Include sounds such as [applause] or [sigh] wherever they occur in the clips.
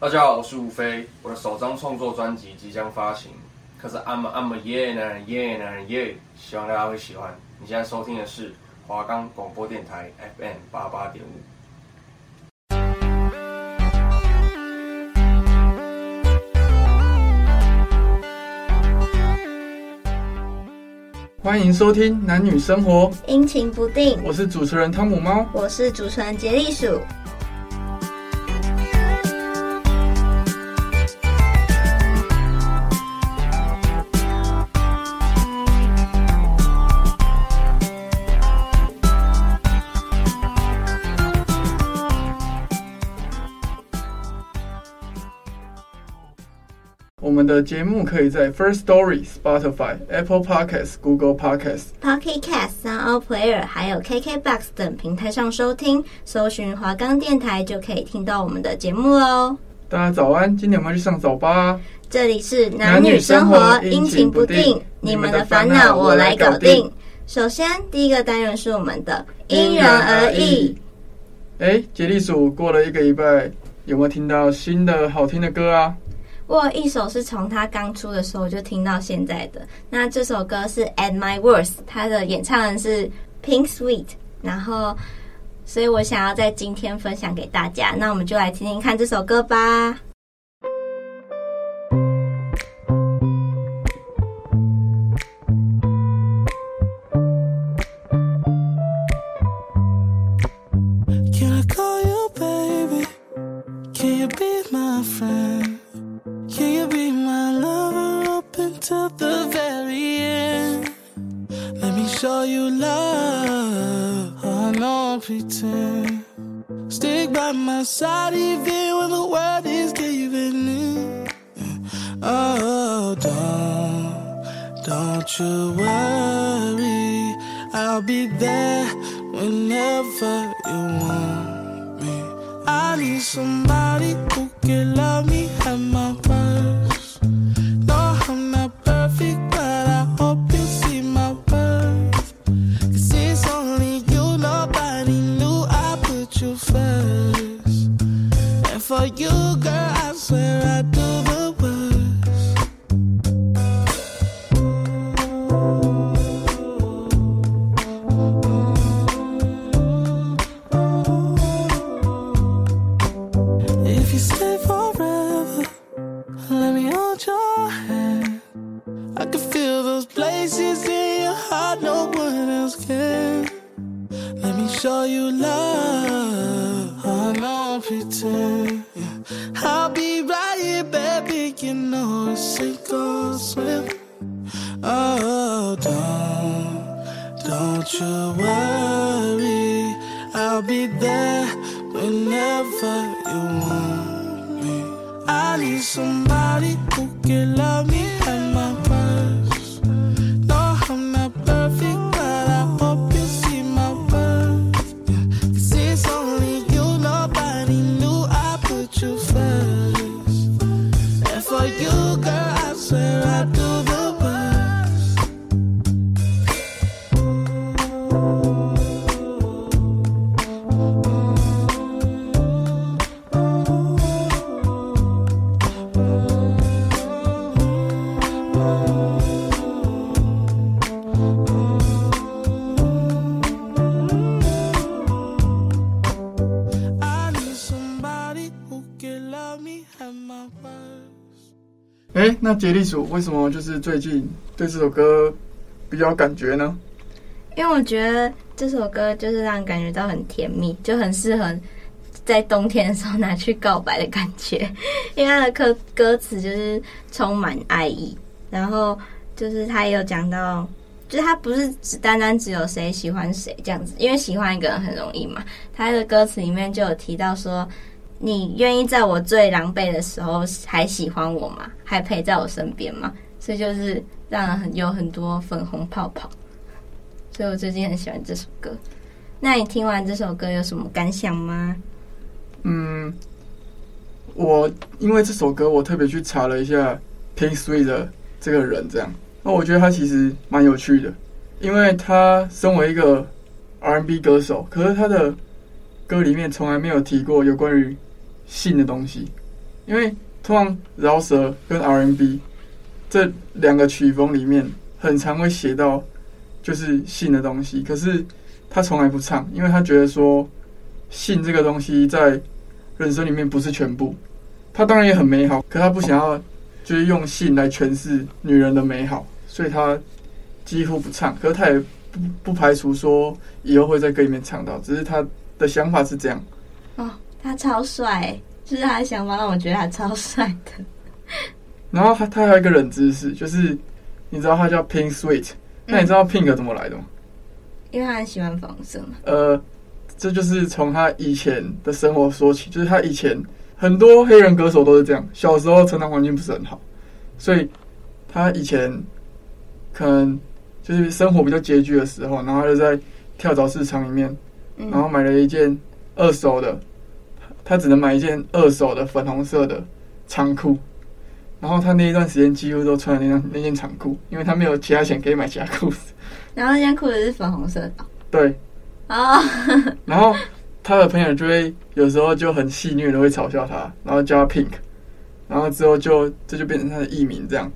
大家好，我是吴飞，我的首张创作专辑即将发行，可是 I'm I'm a yeah 男人 yeah 男人 yeah，希望大家会喜欢。你现在收听的是华冈广播电台 FM 八八点五。欢迎收听男女生活，阴晴不定。我是主持人汤姆猫，我是主持人杰利鼠。的节目可以在 First Story、Spotify、Apple Podcasts、Google Podcasts、Pocket Cast、Sound Player 还有 KKBox 等平台上收听，搜寻华冈电台就可以听到我们的节目喽。大家早安，今天我们要去上早八。这里是男女生活阴晴不定，你们的烦恼我来搞定。首先，第一个单元是我们的因人而异。哎，杰利鼠过了一个礼拜，有没有听到新的好听的歌啊？我有一首是从他刚出的时候就听到现在的，那这首歌是 At My Worst，他的演唱人是 Pink Sweet，然后，所以我想要在今天分享给大家，那我们就来听听看这首歌吧。show you love. I don't pretend. Stick by my side even when the world is giving in. Oh, don't, don't you worry. I'll be there whenever you want me. I need somebody who can love me at my worst. places in your heart no one else can. Let me show you love. I don't pretend. I'll be right here, baby. You know it's sink or swim. Oh, don't, don't you worry. I'll be there whenever you want me. I need somebody who can love me. 哎，那杰利鼠为什么就是最近对这首歌比较感觉呢？因为我觉得这首歌就是让人感觉到很甜蜜，就很适合在冬天的时候拿去告白的感觉。[laughs] 因为它的歌歌词就是充满爱意，然后就是他也有讲到，就是他不是只单单只有谁喜欢谁这样子，因为喜欢一个人很容易嘛。他的歌词里面就有提到说。你愿意在我最狼狈的时候还喜欢我吗？还陪在我身边吗？所以就是让人很有很多粉红泡泡。所以我最近很喜欢这首歌。那你听完这首歌有什么感想吗？嗯，我因为这首歌，我特别去查了一下 Pink Sweet 的这个人，这样，那我觉得他其实蛮有趣的，因为他身为一个 R&B 歌手，可是他的歌里面从来没有提过有关于性的东西，因为通常饶舌跟 R N B 这两个曲风里面，很常会写到就是性的东西，可是他从来不唱，因为他觉得说性这个东西在人生里面不是全部。他当然也很美好，可他不想要就是用性来诠释女人的美好，所以他几乎不唱。可是他也不不排除说以后会在歌里面唱到，只是他的想法是这样。哦，他超帅，就是他的想法让我觉得他超帅的。[laughs] 然后他他还有一个冷知识，就是你知道他叫 Pink Sweet，那你知道 Pink 怎么来的吗？因为他很喜欢粉红色嘛。呃，这就是从他以前的生活说起，就是他以前。很多黑人歌手都是这样，小时候成长环境不是很好，所以他以前可能就是生活比较拮据的时候，然后他就在跳蚤市场里面，然后买了一件二手的，他只能买一件二手的粉红色的长裤，然后他那一段时间几乎都穿了那件那件长裤，因为他没有其他钱可以买其他裤子。然后那件裤子是粉红色的。对。啊。[laughs] 然后。他的朋友就会有时候就很戏谑的会嘲笑他，然后叫他 Pink，然后之后就这就变成他的艺名这样。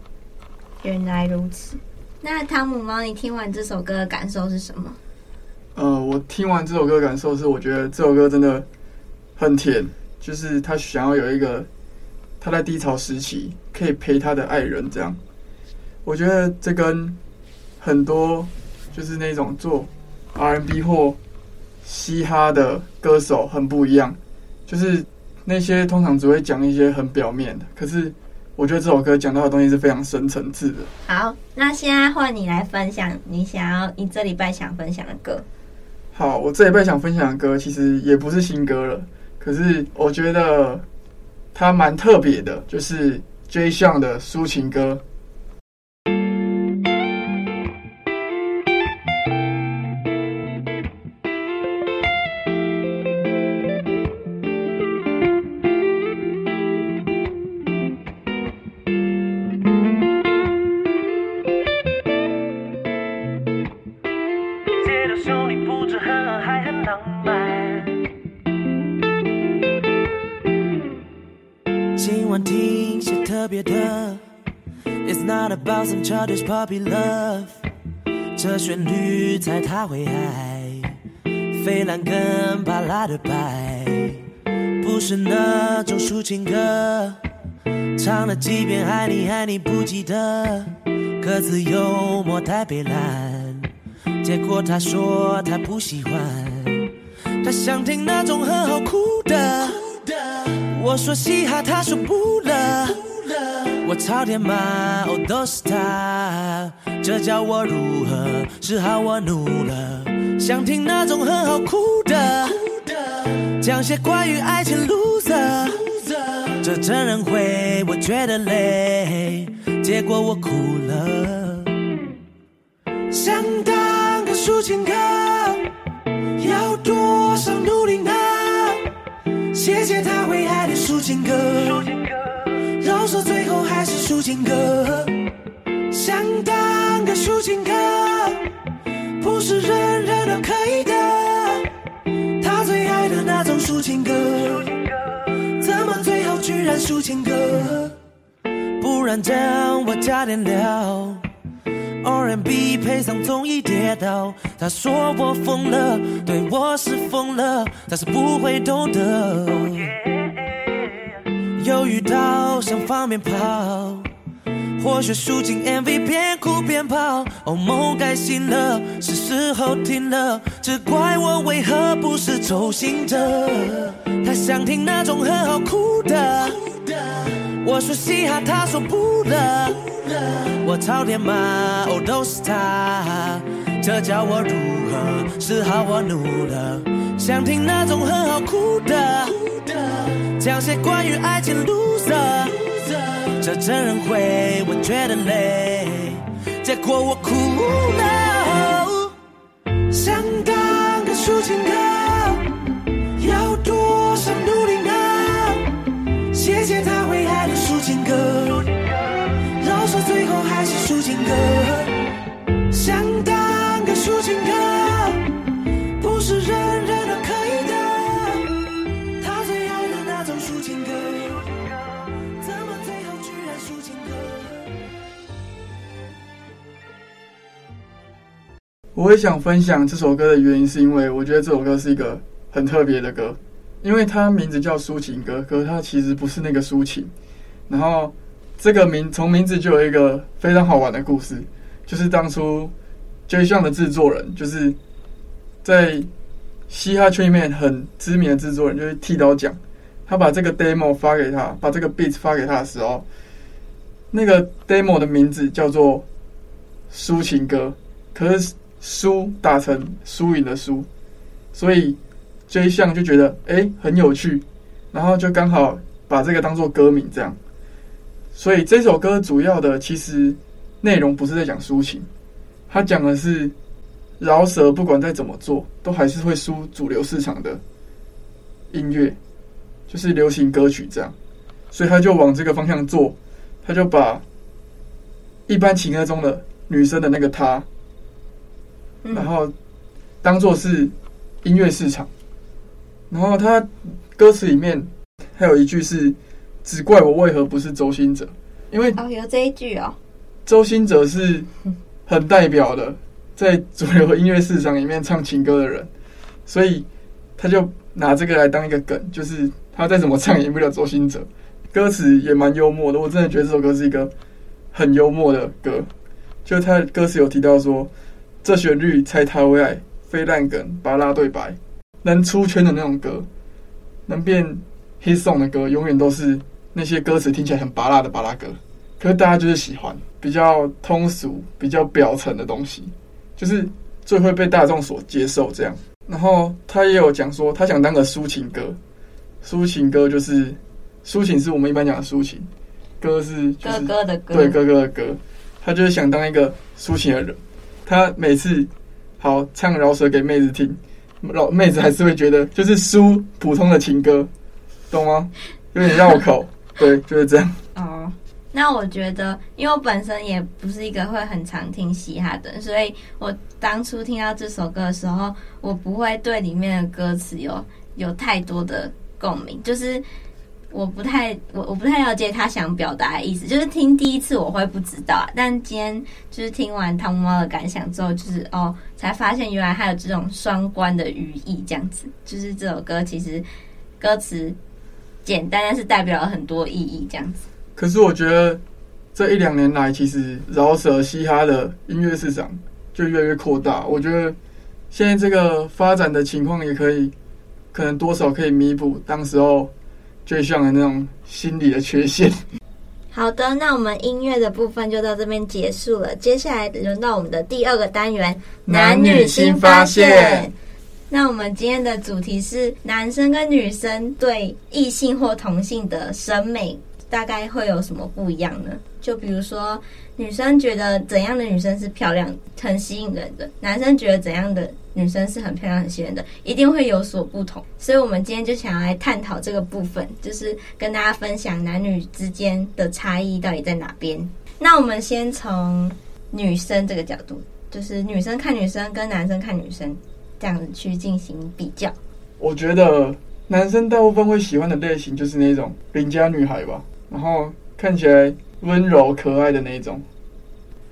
原来如此，那汤姆猫，你听完这首歌的感受是什么？呃，我听完这首歌的感受是，我觉得这首歌真的很甜，就是他想要有一个他在低潮时期可以陪他的爱人这样。我觉得这跟很多就是那种做 R&B 或嘻哈的歌手很不一样，就是那些通常只会讲一些很表面的，可是我觉得这首歌讲到的东西是非常深层次的。好，那现在换你来分享你想要你这礼拜想分享的歌。好，我这礼拜想分享的歌其实也不是新歌了，可是我觉得他蛮特别的，就是 J 项的抒情歌。今晚听些特别的，It's not about some childish puppy love。这旋律猜他会爱，费兰跟巴拉的白，不是那种抒情歌。唱了几遍爱你爱你不记得，歌词幽默太悲惨，结果他说他不喜欢，他想听那种很好哭的。我说嘻哈，他说不乐。我朝天骂，哦，都是他，这叫我如何是好？我怒了，想听那种很好哭的，讲些关于爱情 loser，这真人会，我觉得累，结果我哭了。想当个抒情歌，要多少努力呢？谢谢他会爱情歌。饶舌最后还是抒情歌，想当个抒情歌，不是人人都可以的。他最爱的那种抒情歌，怎么最后居然抒情歌？不然这样我加点料 R N B 配上综艺跌倒。他说我疯了，对我是疯了，但是不会懂得。犹豫到想放鞭炮，或许输进 MV 边哭边跑。哦，梦该醒了，是时候停了，只怪我为何不是周兴哲。他想听那种很好哭的，我说嘻哈，他说不了。我朝天骂，哦，都是他，这叫我如何是好？我怒了，想听那种很好哭的。讲些关于爱情 loser，这真人会，我觉得累，结果我哭了。想当个抒情歌，要多少努力呢？谢谢他会爱的抒情歌，饶舌最后还是抒情歌。想当个抒情歌，我也想分享这首歌的原因，是因为我觉得这首歌是一个很特别的歌，因为它名字叫抒情歌，可是它其实不是那个抒情。然后这个名从名字就有一个非常好玩的故事，就是当初 J.Sheon 的制作人，就是在嘻哈圈里面很知名的制作人，就是剃刀奖，他把这个 demo 发给他，把这个 beat 发给他的时候，那个 demo 的名字叫做抒情歌，可是。输打成输赢的输，所以 J.Sheon 就觉得哎、很有趣，然后就刚好把这个当做歌名这样。所以这首歌主要的其实内容不是在讲抒情，它讲的是饶舌不管再怎么做，都还是会输主流市场的音乐，就是流行歌曲这样。所以他就往这个方向做，他就把一般情歌中的女生的那个她。然后当做是音乐市场，然后他歌词里面还有一句是“只怪我为何不是周兴哲”，因为哦有这一句哦，周兴哲是很代表的在主流音乐市场里面唱情歌的人，所以他就拿这个来当一个梗，就是他再怎么唱赢不了周兴哲。歌词也蛮幽默的，我真的觉得这首歌是一个很幽默的歌，就他歌词有提到说。这旋律猜他为爱，非烂梗，巴拉对白，能出圈的那种歌，能变 hit song 的歌，永远都是那些歌词听起来很巴拉的巴拉歌。可是大家就是喜欢比较通俗、比较表层的东西，就是最会被大众所接受这样。然后他也有讲说，他想当个抒情歌，抒情歌就是抒情是我们一般讲的抒情，歌是就是哥哥的歌，对哥哥的歌，他就是想当一个抒情的人。他每次好唱饶舌给妹子听，老妹子还是会觉得就是输普通的情歌，懂吗？有点绕口，[laughs] 对，就是这样。哦，那我觉得，因为我本身也不是一个会很常听嘻哈的人，所以我当初听到这首歌的时候，我不会对里面的歌词有有太多的共鸣，就是。我不太我我不太了解他想表达的意思，就是听第一次我会不知道，但今天就是听完汤姆猫的感想之后，就是哦，才发现原来还有这种双关的寓意，这样子，就是这首歌其实歌词简单，但是代表了很多意义，这样子。可是我觉得这一两年来，其实饶舌嘻哈的音乐市场就越来越扩大，我觉得现在这个发展的情况也可以，可能多少可以弥补当时候。最像的那种心理的缺陷。好的，那我们音乐的部分就到这边结束了。接下来轮到我们的第二个单元——男女新发现。那我们今天的主题是男生跟女生对异性或同性的审美大概会有什么不一样呢？就比如说，女生觉得怎样的女生是漂亮、很吸引人的，男生觉得怎样的女生是很漂亮、很吸引人的，一定会有所不同。所以，我们今天就想要来探讨这个部分，就是跟大家分享男女之间的差异到底在哪边。那我们先从女生这个角度，就是女生看女生跟男生看女生这样子去进行比较。我觉得男生大部分会喜欢的类型就是那种邻家女孩吧，然后看起来。温柔可爱的那种，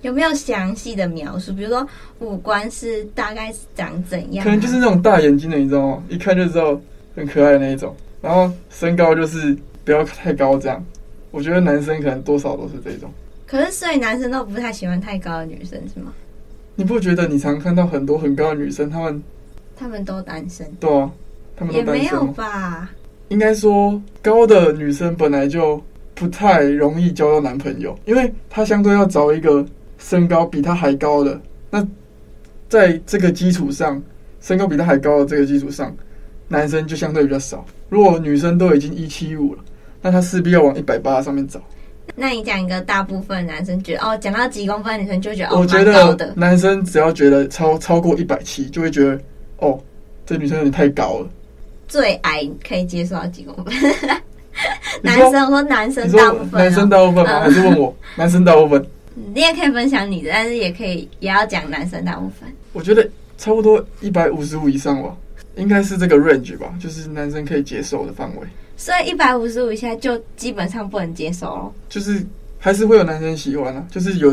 有没有详细的描述？比如说五官是大概是长怎样？可能就是那种大眼睛的，你知道吗？一看就知道很可爱的那一种。然后身高就是不要太高，这样。我觉得男生可能多少都是这种。可是，所以男生都不太喜欢太高的女生，是吗？你不觉得你常看到很多很高的女生，他们他们都单身？对啊，他们都单身。也没有吧？应该说，高的女生本来就。不太容易交到男朋友，因为他相对要找一个身高比他还高的。那在这个基础上，身高比他还高的这个基础上，男生就相对比较少。如果女生都已经一七五了，那他势必要往一百八上面找。那你讲一个大部分男生觉得哦，讲到几公分，女生就觉得哦，我觉得男生只要觉得超超过一百七，就会觉得哦，这女生有点太高了。最矮可以接受到几公分？男生，我说男生大部分，男生大部分吗？还是问我男生大部分？你也可以分享你的，但是也可以也要讲男生大部分。我觉得差不多一百五十五以上吧，应该是这个 range 吧，就是男生可以接受的范围。所以一百五十五以下就基本上不能接受咯。就是还是会有男生喜欢啊，就是有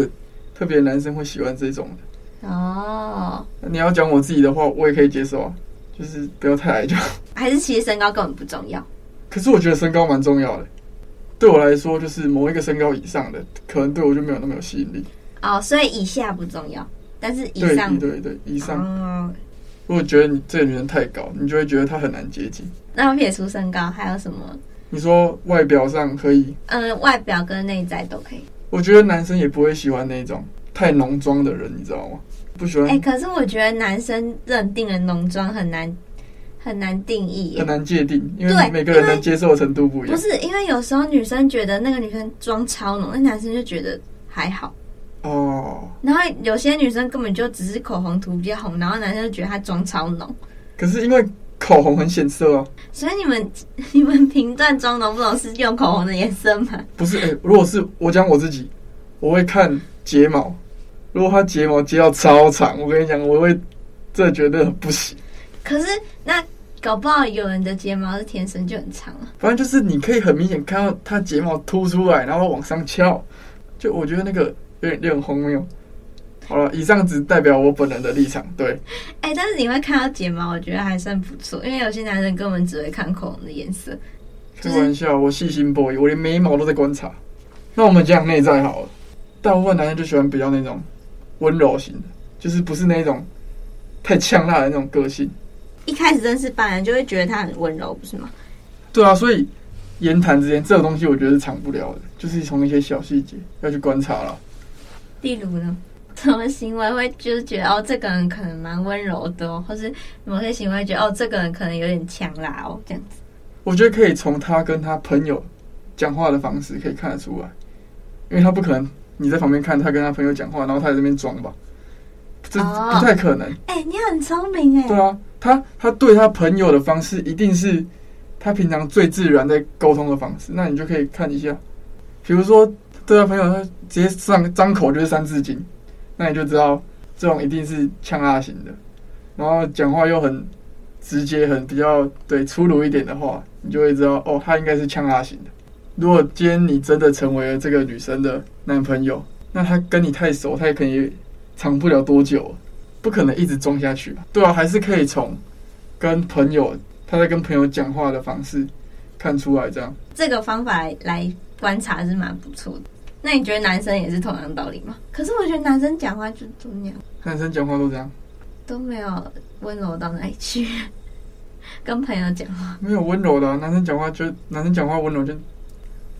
特别男生会喜欢这种的。哦，你要讲我自己的话，我也可以接受啊，就是不要太矮就。还是其实身高根本不重要。可是我觉得身高蛮重要的，对我来说，就是某一个身高以上的，可能对我就没有那么有吸引力。哦，所以以下不重要，但是以上对对对，以上。哦，如果觉得你这个女人太高，你就会觉得她很难接近。那撇除身高，还有什么？你说外表上可以，嗯、呃，外表跟内在都可以。我觉得男生也不会喜欢那种太浓妆的人，你知道吗？不喜欢。哎、欸，可是我觉得男生认定了浓妆很难很难定义，很难界定，因为每个人能接受的程度不一样。不是，因为有时候女生觉得那个女生妆超浓，那男生就觉得还好。哦。然后有些女生根本就只是口红涂比较红，然后男生就觉得她妆超浓。可是因为口红很显色哦。所以你们 [laughs] 你们评断妆浓不浓是用口红的颜色吗？不是，哎、欸，如果是我讲我自己，我会看睫毛。如果她睫毛接到超长，我跟你讲，我会这觉得不行。可是那搞不好有人的睫毛是天生就很长啊。反正就是你可以很明显看到他睫毛凸出来，然后往上翘，就我觉得那个有点有点荒谬。好了，以上只代表我本人的立场。对，哎、欸，但是你会看到睫毛，我觉得还算不错，因为有些男生根本只会看口红的颜色。开玩笑，我细心 boy，我连眉毛都在观察。那我们讲内在好了，大部分男生就喜欢比较那种温柔型的，就是不是那种太呛辣的那种个性。一开始认识班人就会觉得他很温柔，不是吗？对啊，所以言谈之间这种东西，我觉得是藏不了的，就是从一些小细节要去观察了。例如呢？什么行为会就是觉得哦，这个人可能蛮温柔的哦，或是某些行为觉得哦，这个人可能有点强啦哦，这样子。我觉得可以从他跟他朋友讲话的方式可以看得出来，因为他不可能你在旁边看他跟他朋友讲话，然后他在这边装吧，这不太可能。哎、哦欸，你很聪明哎。对啊，他他对他朋友的方式一定是他平常最自然在沟通的方式，那你就可以看一下，比如说对他朋友，他直接上张口就是三字经。那你就知道，这种一定是呛辣型的，然后讲话又很直接，很比较对粗鲁一点的话，你就会知道哦，他应该是呛辣型的。如果今天你真的成为了这个女生的男朋友，那他跟你太熟，他也可能也长不了多久，不可能一直装下去吧。对啊，还是可以从跟朋友他在跟朋友讲话的方式看出来，这样这个方法来观察是蛮不错的。那你觉得男生也是同样道理吗？可是我觉得男生讲话就都那样，男生讲话都这样，都没有温柔到哪里去。[laughs] 跟朋友讲话没有温柔的、啊，男生讲话就男生讲话温柔就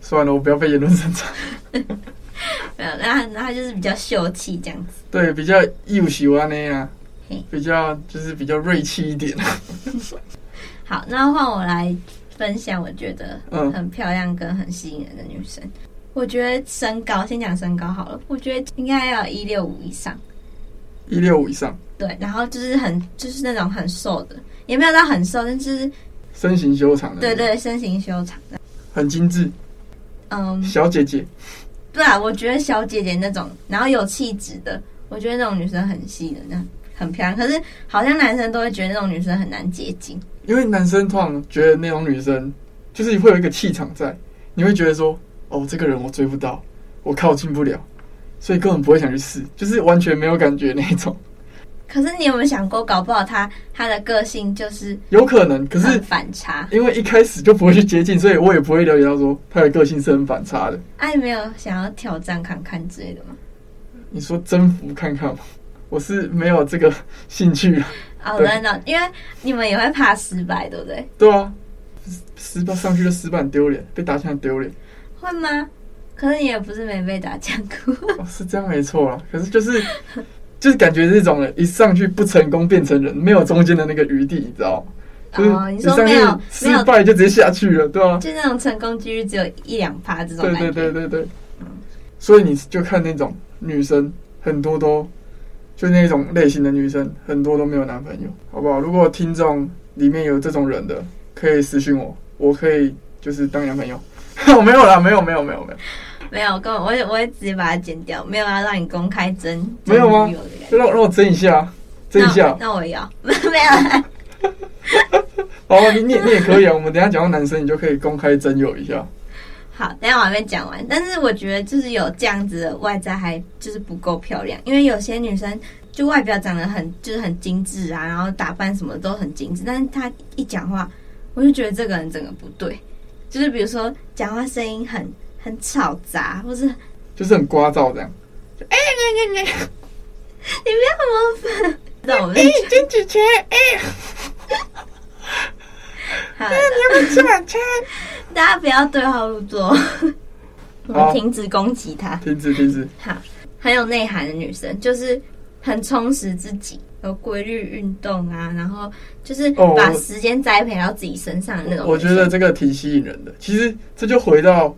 算了，我不要被言论审查。[laughs] [laughs] 没有，那那他就是比较秀气这样子。对，比较又喜欢那样，比较就是比较锐气一点。[laughs] 好，那换我来分享，我觉得很漂亮跟很吸引人的女生。我觉得身高，先讲身高好了。我觉得应该要一六五以上，一六五以上。对，然后就是很，就是那种很瘦的，也没有到很瘦，但是身形修长的。对对，身形修长的，很精致。嗯，小姐姐。对啊，我觉得小姐姐那种，然后有气质的，我觉得那种女生很吸引，那很漂亮。可是好像男生都会觉得那种女生很难接近，因为男生通常觉得那种女生就是会有一个气场在，你会觉得说。哦，这个人我追不到，我靠近不了，所以根本不会想去试，就是完全没有感觉那种。可是你有没有想过，搞不好他他的个性就是有可能，可是反差，因为一开始就不会去接近，所以我也不会了解到说他的个性是很反差的。哎、啊，没有想要挑战看看之类的吗？你说征服看看吗？[laughs] 我是没有这个兴趣。哦，真的，因为你们也会怕失败，对不对？对啊，失败上去就失败丢脸，被打枪很丢脸。会吗？可是你也不是没被打枪过。哦，是这样没错啊。可是就是就是感觉这种人一上去不成功变成人，没有中间的那个余地，你知道吗？哦，你说没有失败就直接下去了，对吧？就那种成功几率只有一两趴这种。对对对对对。所以你就看那种女生，很多都就那种类型的女生，很多都没有男朋友，好不好？如果听众里面有这种人的，可以私信我，我可以就是当男朋友。我没有啦，没有，没有，没有，没有，没有。跟我，我我会直接把它剪掉，没有要让你公开争。没有吗？就让让我争一下，争一下。那我要，[laughs] 没有。[laughs] 好，你你你也可以啊。我们等一下讲到男生，你就可以公开征友一下。好，等一下我还没讲完。但是我觉得，就是有这样子的外在，还就是不够漂亮。因为有些女生就外表长得很就是很精致啊，然后打扮什么都很精致，但是她一讲话，我就觉得这个人整个不对，就是比如说讲话声音很很吵杂，或是就是很聒噪这样。哎哎哎哎，[laughs] 你不要模仿，那我们金子权哎，好，你要不要吃晚餐？大家不要对号入座，[laughs] 我们停止攻击他，停止停止。好，很有内涵的女生，就是很充实自己，有规律运动啊，然后就是把时间栽培到自己身上的那种。我觉得这个挺吸引人的。其实这就回到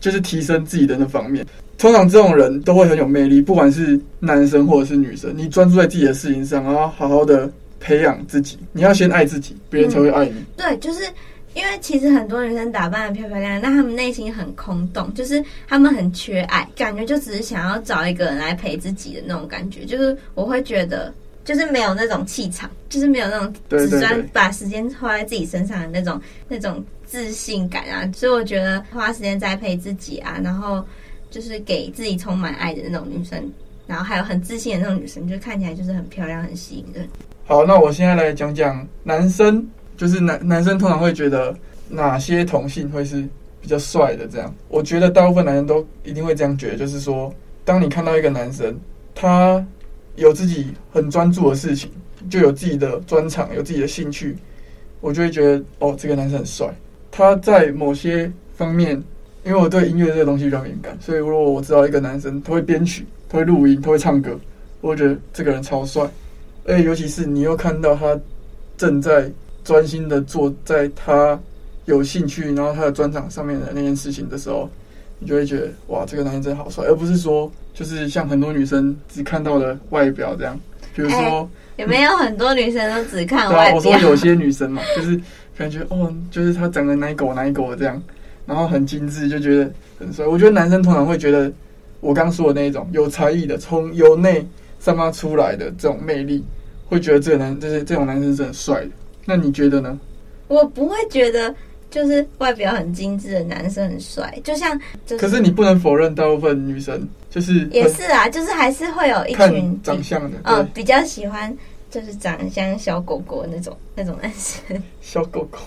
就是提升自己的那方面。通常这种人都会很有魅力，不管是男生或者是女生。你专注在自己的事情上，然后好好的培养自己。你要先爱自己，别人才会爱你。嗯、对，就是。因为其实很多女生打扮的漂漂亮亮，但她们内心很空洞，就是她们很缺爱，感觉就只是想要找一个人来陪自己的那种感觉。就是我会觉得，就是没有那种气场，就是没有那种只专把时间花在自己身上的那种那种自信感啊。所以我觉得花时间栽培自己啊，然后就是给自己充满爱的那种女生，然后还有很自信的那种女生，就看起来就是很漂亮、很吸引人。好，那我现在来讲讲男生。就是男男生通常会觉得哪些同性会是比较帅的？这样，我觉得大部分男生都一定会这样觉得。就是说，当你看到一个男生，他有自己很专注的事情，就有自己的专长，有自己的兴趣，我就会觉得哦，这个男生很帅。他在某些方面，因为我对音乐这个东西比较敏感，所以如果我知道一个男生他会编曲，他会录音，他会唱歌，我会觉得这个人超帅。而且尤其是你又看到他正在。专心的做在他有兴趣，然后他的专长上面的那件事情的时候，你就会觉得哇，这个男生真好帅，而不是说就是像很多女生只看到了外表这样。比如说，欸、有没有很多女生都只看外表？我说有些女生嘛，[laughs] 就是感觉哦，就是他长得奶狗奶狗的这样，然后很精致，就觉得很帅。我觉得男生通常会觉得我刚说的那一种有才艺的，从由内散发出来的这种魅力，会觉得这个男就是这种男生是很帅的。那你觉得呢？我不会觉得，就是外表很精致的男生很帅，就像、就是。可是你不能否认，大部分女生就是也是啊，就是还是会有一群长相的，嗯，比较喜欢就是长得像小狗狗那种那种男生。[laughs] 小狗狗，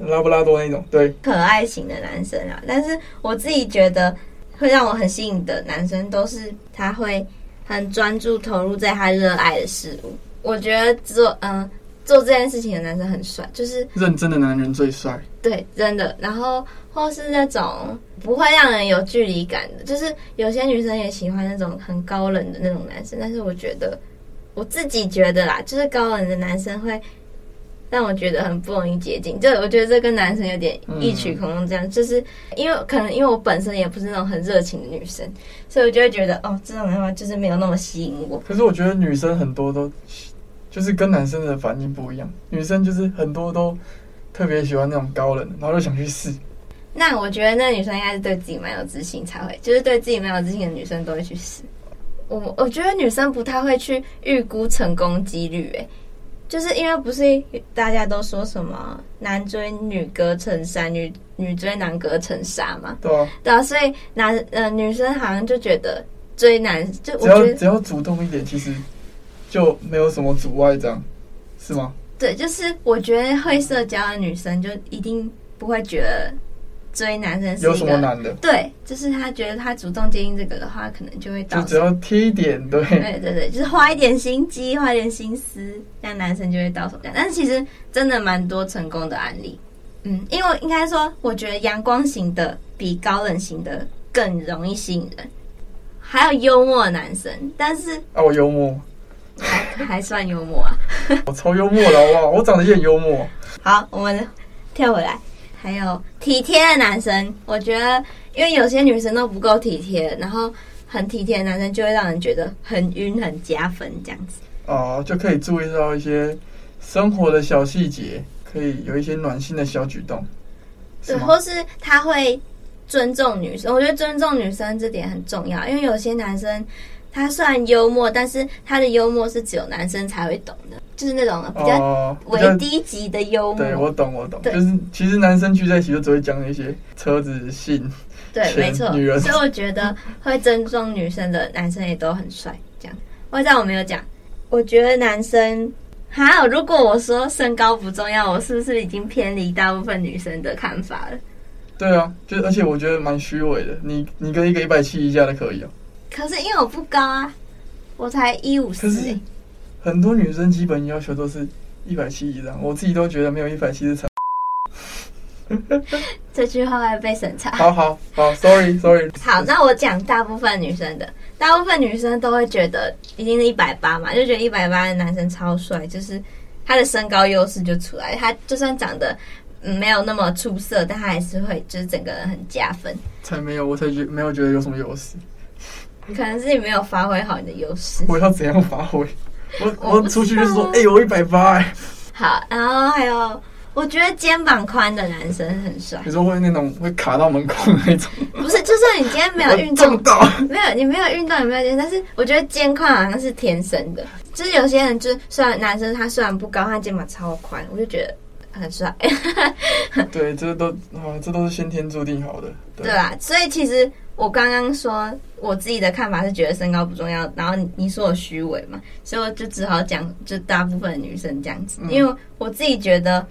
拉布拉多那种，对，可爱型的男生啊。但是我自己觉得，会让我很吸引的男生，都是他会很专注投入在他热爱的事物。我觉得做嗯。做这件事情的男生很帅，就是认真的男人最帅。对，真的。然后或是那种不会让人有距离感的，就是有些女生也喜欢那种很高冷的那种男生。但是我觉得，我自己觉得啦，就是高冷的男生会让我觉得很不容易接近。就我觉得这跟男生有点异曲同工，这样、嗯、就是因为可能因为我本身也不是那种很热情的女生，所以我就会觉得哦，这种的话就是没有那么吸引我。可是我觉得女生很多都。就是跟男生的反应不一样，女生就是很多都特别喜欢那种高冷，然后就想去试。那我觉得那女生应该是对自己蛮有自信才会，就是对自己蛮有自信的女生都会去试。我我觉得女生不太会去预估成功几率，诶，就是因为不是大家都说什么男追女隔层纱，女女追男隔层纱嘛？对啊，对啊，所以男呃女生好像就觉得追男就我觉得只要只要主动一点，其实。就没有什么阻碍，这样是吗？对，就是我觉得会社交的女生就一定不会觉得追男生是有什么难的。对，就是她觉得她主动接近这个的话，可能就会到。就只要贴一点，对，对对对，就是花一点心机，花一点心思，那男生就会到手这样。但是其实真的蛮多成功的案例，嗯，因为应该说，我觉得阳光型的比高冷型的更容易吸引人，还有幽默的男生，但是啊，我幽默。还 [laughs] 还算幽默啊！[laughs] 我超幽默的好不好？我长得也很幽默。好，我们跳回来，还有体贴的男生，我觉得，因为有些女生都不够体贴，然后很体贴的男生就会让人觉得很晕、很加分这样子。哦，就可以注意到一些生活的小细节，可以有一些暖心的小举动。对，或是他会尊重女生，我觉得尊重女生这点很重要，因为有些男生。他算幽默，但是他的幽默是只有男生才会懂的，就是那种比较微低级的幽默。对，我懂，我懂。就是其实男生聚在一起就只会讲一些车子、性。对，没错。女人，所以我觉得会尊重女生的男生也都很帅。这样，我知道我没有讲我觉得男生还有，如果我说身高不重要，我是不是已经偏离大部分女生的看法了？对啊，就而且我觉得蛮虚伪的。你你跟一个一百七以下的可以哦。可是因为我不高啊，我才一五四。可是很多女生基本要求都是一百七以上，我自己都觉得没有一百七是长。[laughs] [laughs] 这句话会被审查。好好好，sorry sorry。好，那我讲大部分女生的，大部分女生都会觉得一定是一百八嘛，就觉得一百八的男生超帅，就是他的身高优势就出来，他就算长得。嗯，没有那么出色，但他还是会，就是整个人很加分。才没有，我才觉没有觉得有什么优势。可能是你没有发挥好你的优势。我要怎样发挥？我我，出去就是说，哎、欸，我一百八哎。好，然后还有，我觉得肩膀宽的男生很帅。你说会那种会卡到门口那种？不是，就算你今天没有运动，到没有，你没有运动，也没有肩，但是我觉得肩宽好像是天生的。就是有些人，就是虽然男生他虽然不高，他肩膀超宽，我就觉得。很帅，对，这都啊，这都是先天注定好的，对啊？所以其实我刚刚说我自己的看法是觉得身高不重要，然后你你说我虚伪嘛，所以我就只好讲，就大部分的女生这样子，嗯、因为我自己觉得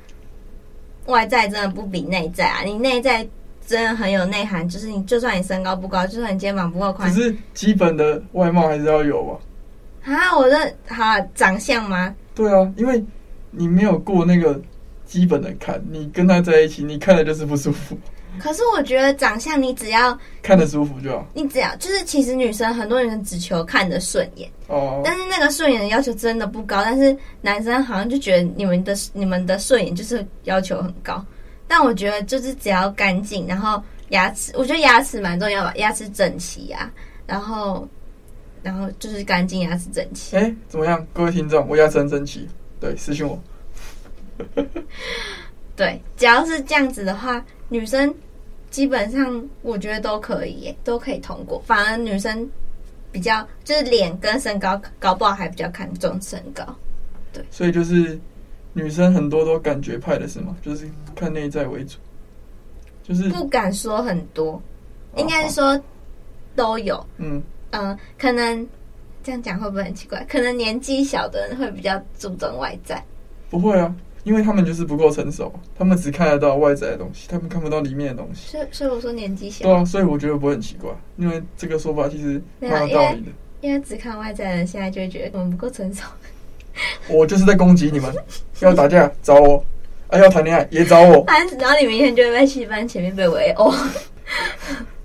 外在真的不比内在啊，你内在真的很有内涵，就是你就算你身高不高，就算你肩膀不够宽，可是基本的外貌还是要有吧？啊，我的好长相吗？对啊，因为你没有过那个。基本的看，你跟他在一起，你看的就是不舒服。可是我觉得长相，你只要看得舒服就好。你只要就是，其实女生很多女生只求看得顺眼哦。但是那个顺眼的要求真的不高，但是男生好像就觉得你们的你们的顺眼就是要求很高。但我觉得就是只要干净，然后牙齿，我觉得牙齿蛮重要吧，牙齿整齐呀、啊，然后然后就是干净，牙齿整齐。哎、欸，怎么样，各位听众，我牙齿很整齐，对，私信我。[laughs] 对，只要是这样子的话，女生基本上我觉得都可以耶，都可以通过。反而女生比较就是脸跟身高，搞不好还比较看重身高。对，所以就是女生很多都感觉派的是吗？就是看内在为主，就是不敢说很多，应该是说都有。嗯嗯、呃，可能这样讲会不会很奇怪？可能年纪小的人会比较注重外在，不会啊。因为他们就是不够成熟，他们只看得到外在的东西，他们看不到里面的东西。所以，所以我说年纪小。对啊，所以我觉得不会很奇怪，因为这个说法其实蛮有道理的。因为只看外在的人，现在就会觉得我们不够成熟。[laughs] 我就是在攻击你们，要打架找我，啊要谈恋爱也找我。哎，只要你明天就会在戏班前面被围殴。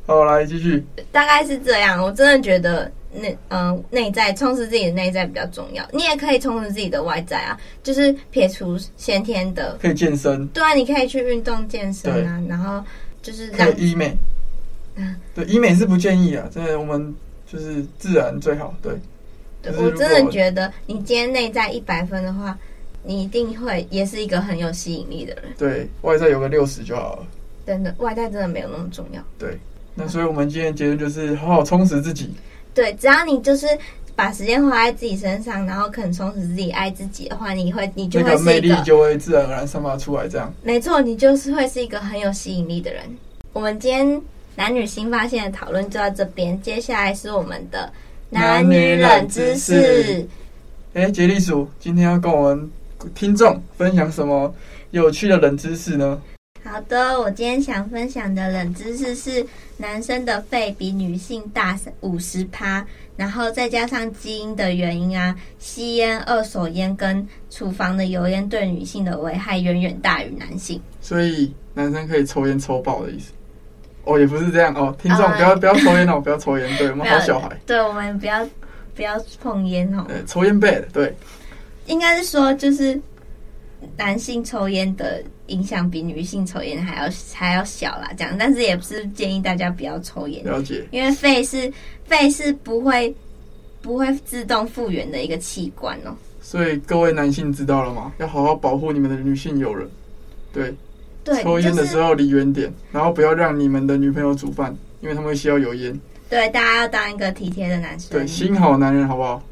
好，来继续。大概是这样，我真的觉得。内嗯，内在充实自己的内在比较重要。你也可以充实自己的外在啊，就是撇除先天的，可以健身。对啊，你可以去运动健身啊，然后就是让医美。嗯，对，医美是不建议啊，真的，我们就是自然最好。对，对我真的觉得，你今天内在一百分的话，你一定会也是一个很有吸引力的人。对，外在有个六十就好了。真的，外在真的没有那么重要。对，那所以我们今天的结论就是好好充实自己。对，只要你就是把时间花在自己身上，然后肯充实自己、爱自己的话，你会，你就会魅力就会自然而然散发出来。这样，没错，你就是会是一个很有吸引力的人。我们今天男女新发现的讨论就到这边，接下来是我们的男女冷知识。哎，杰利鼠今天要跟我们听众分享什么有趣的冷知识呢？好的，我今天想分享的冷知识是，男生的肺比女性大五十趴，然后再加上基因的原因啊，吸烟、二手烟跟厨房的油烟对女性的危害远远大于男性。所以男生可以抽烟抽爆的意思？哦，也不是这样哦，听众不要、嗯、不要抽烟哦，不要抽烟，对我们好小孩，对我们不要不要碰烟哦，对，抽烟 bad，对，应该是说就是。男性抽烟的影响比女性抽烟还要还要小啦，这样，但是也不是建议大家不要抽烟。了解，因为肺是肺是不会不会自动复原的一个器官哦。所以各位男性知道了吗？要好好保护你们的女性友人。对，对，抽烟的时候离远点，然后不要让你们的女朋友煮饭，因为他们会需要油烟。对，大家要当一个体贴的男生，对，心好男人，好不好？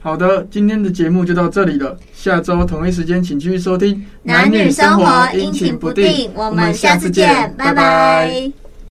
好的，今天的节目就到这里了。下周同一时间，请继续收听《男女生活阴晴不定》。我们下次见，拜拜。拜拜。